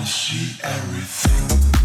wanna see everything.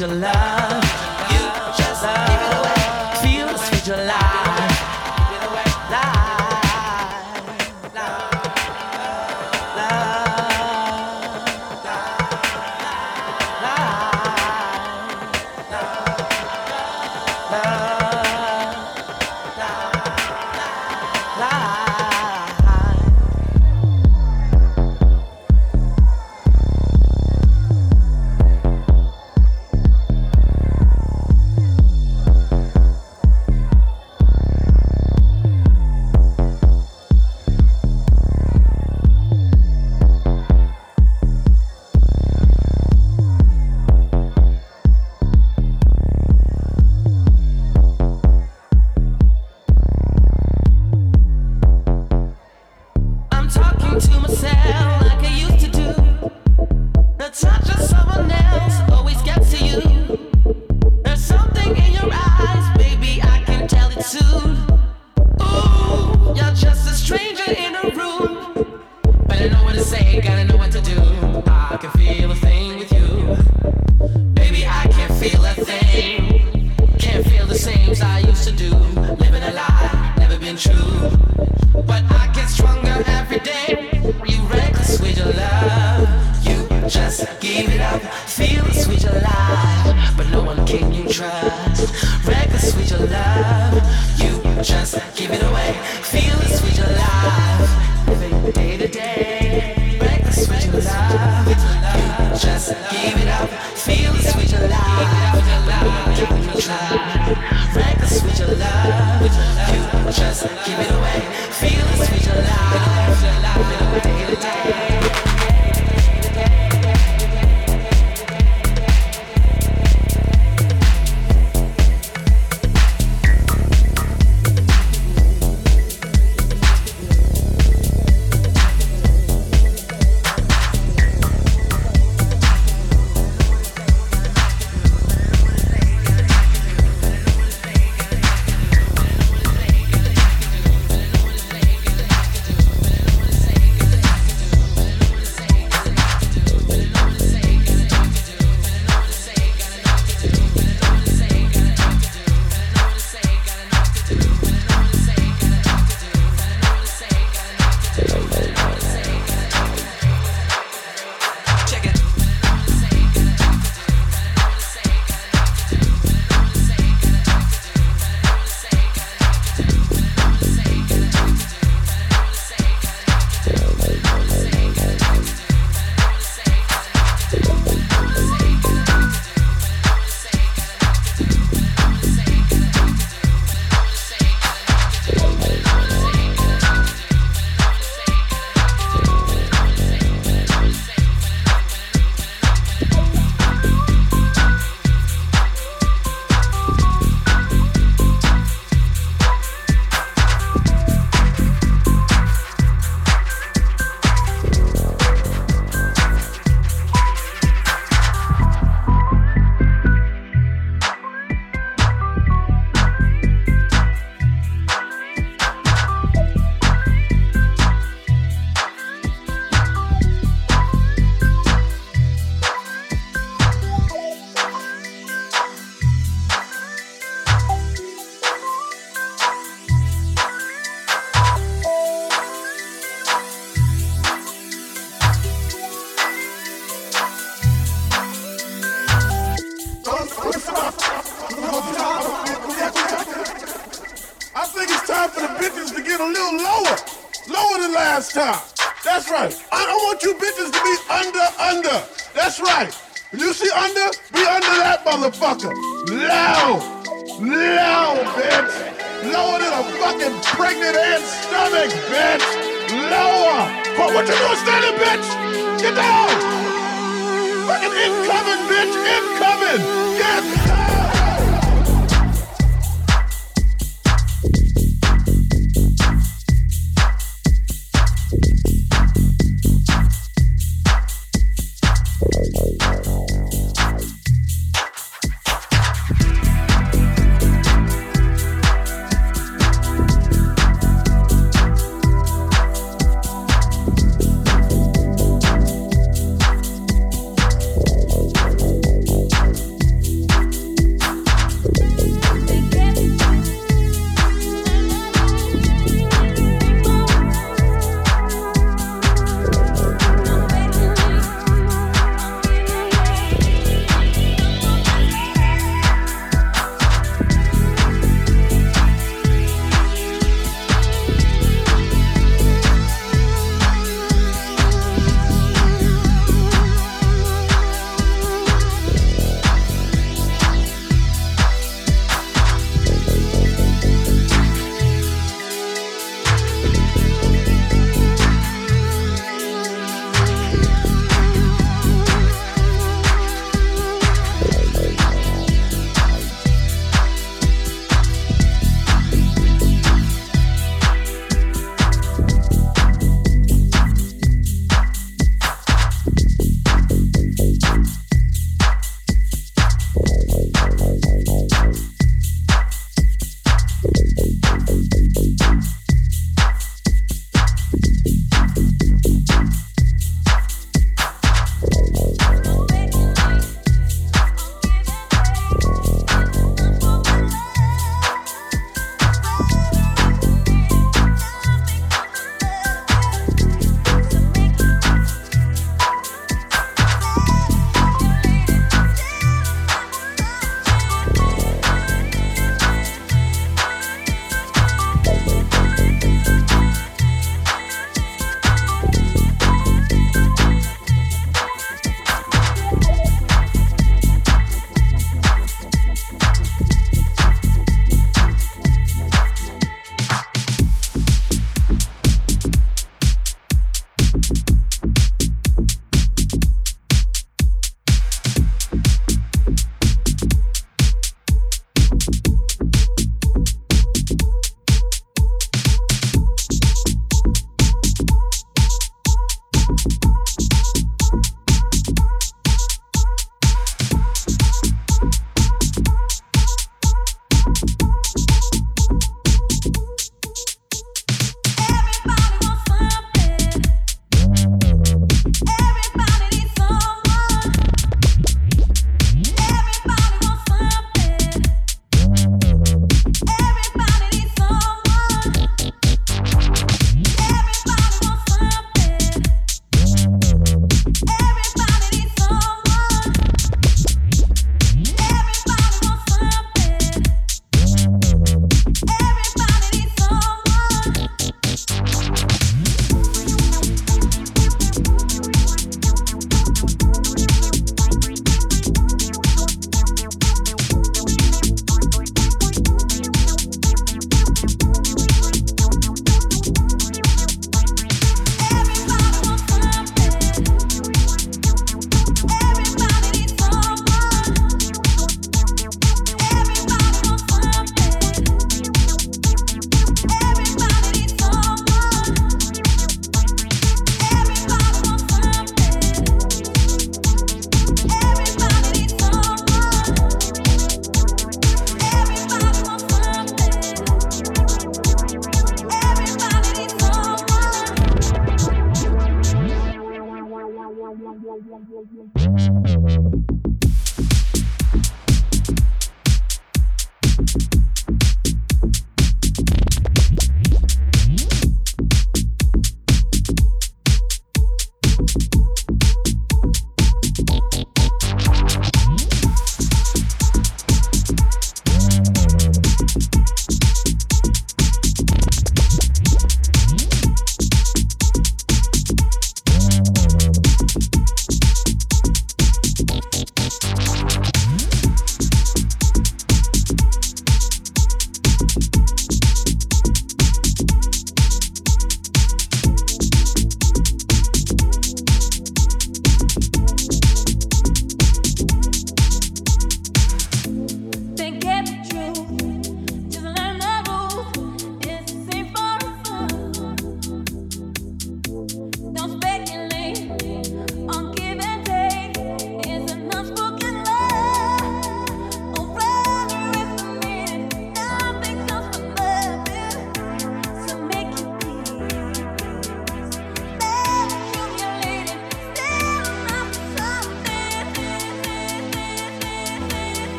July.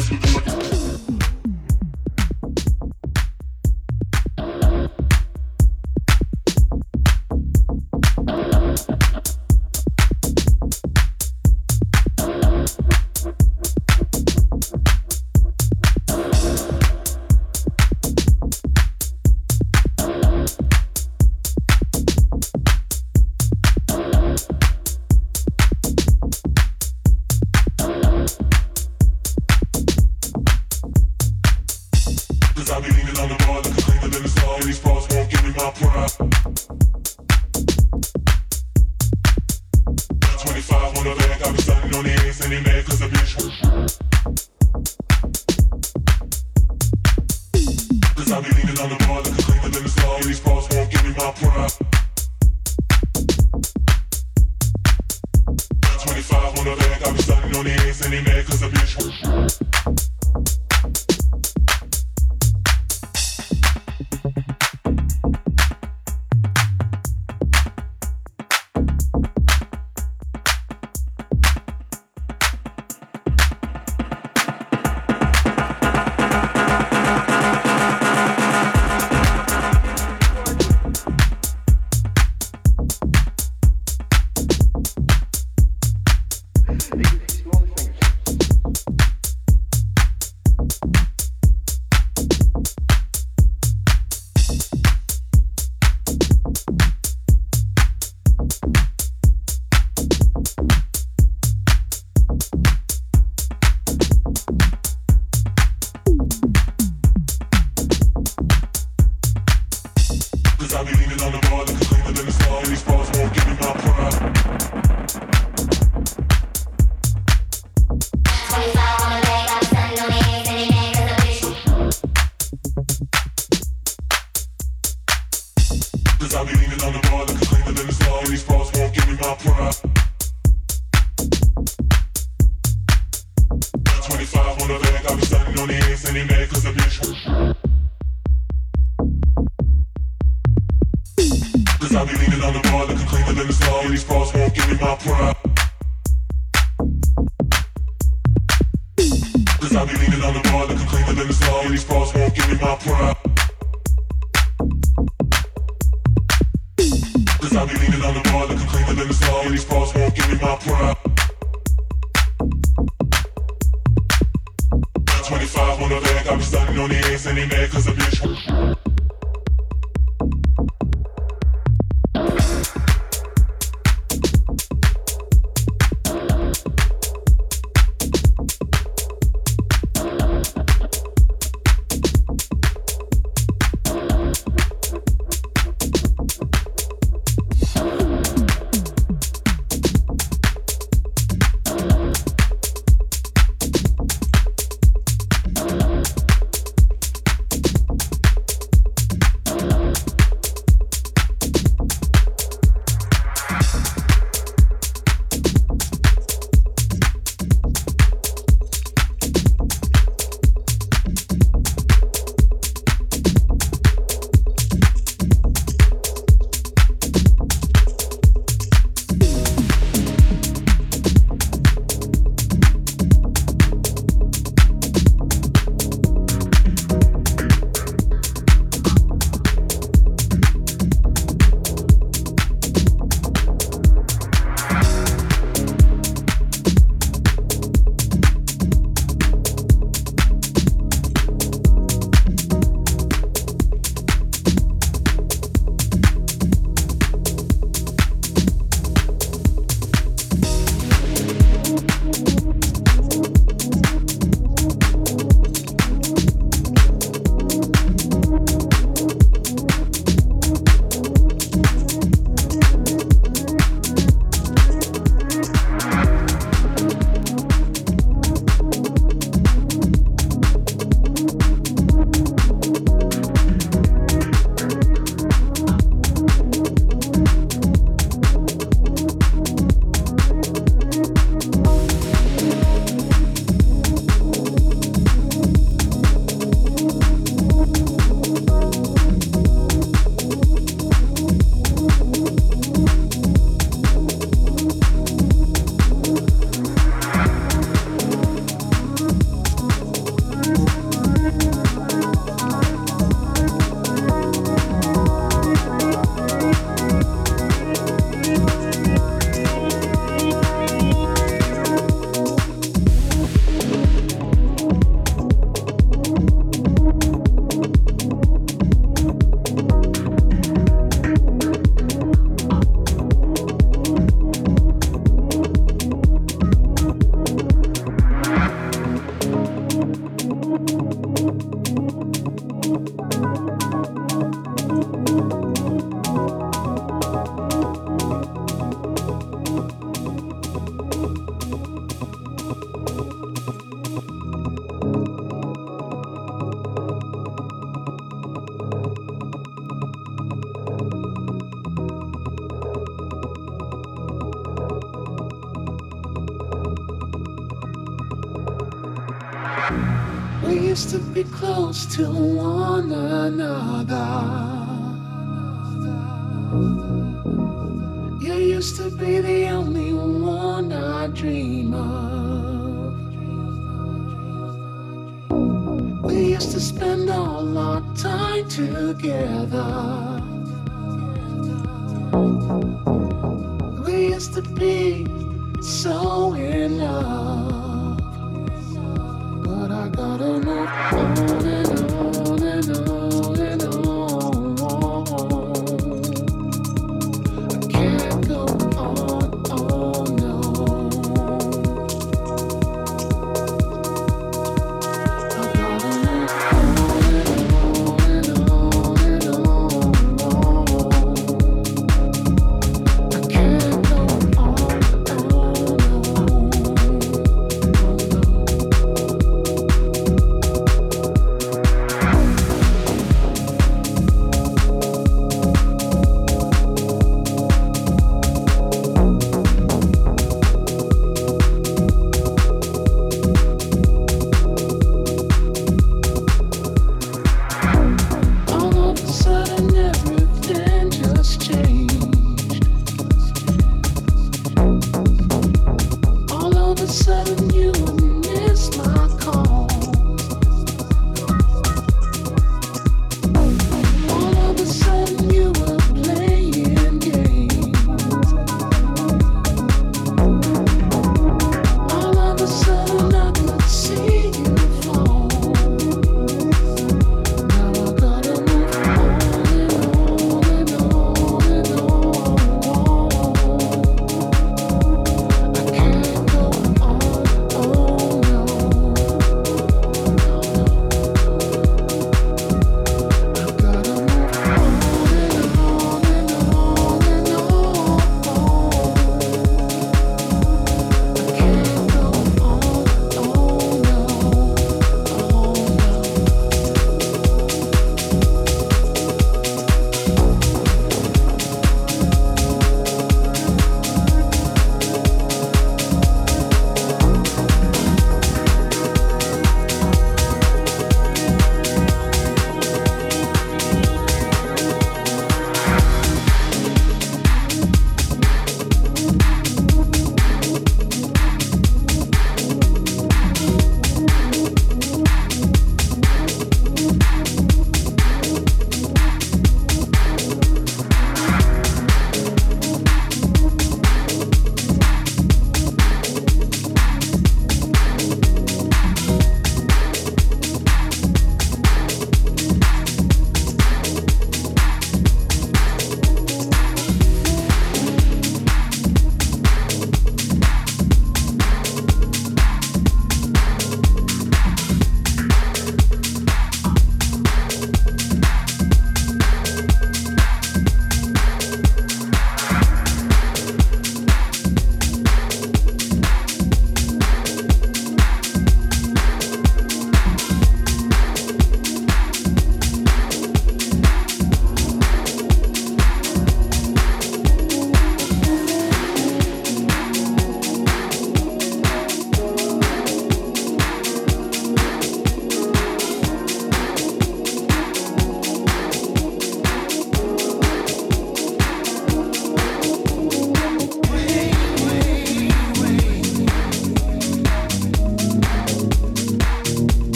Thank you. To one another. You used to be the only one I dream of. We used to spend all our time together. We used to be so in love.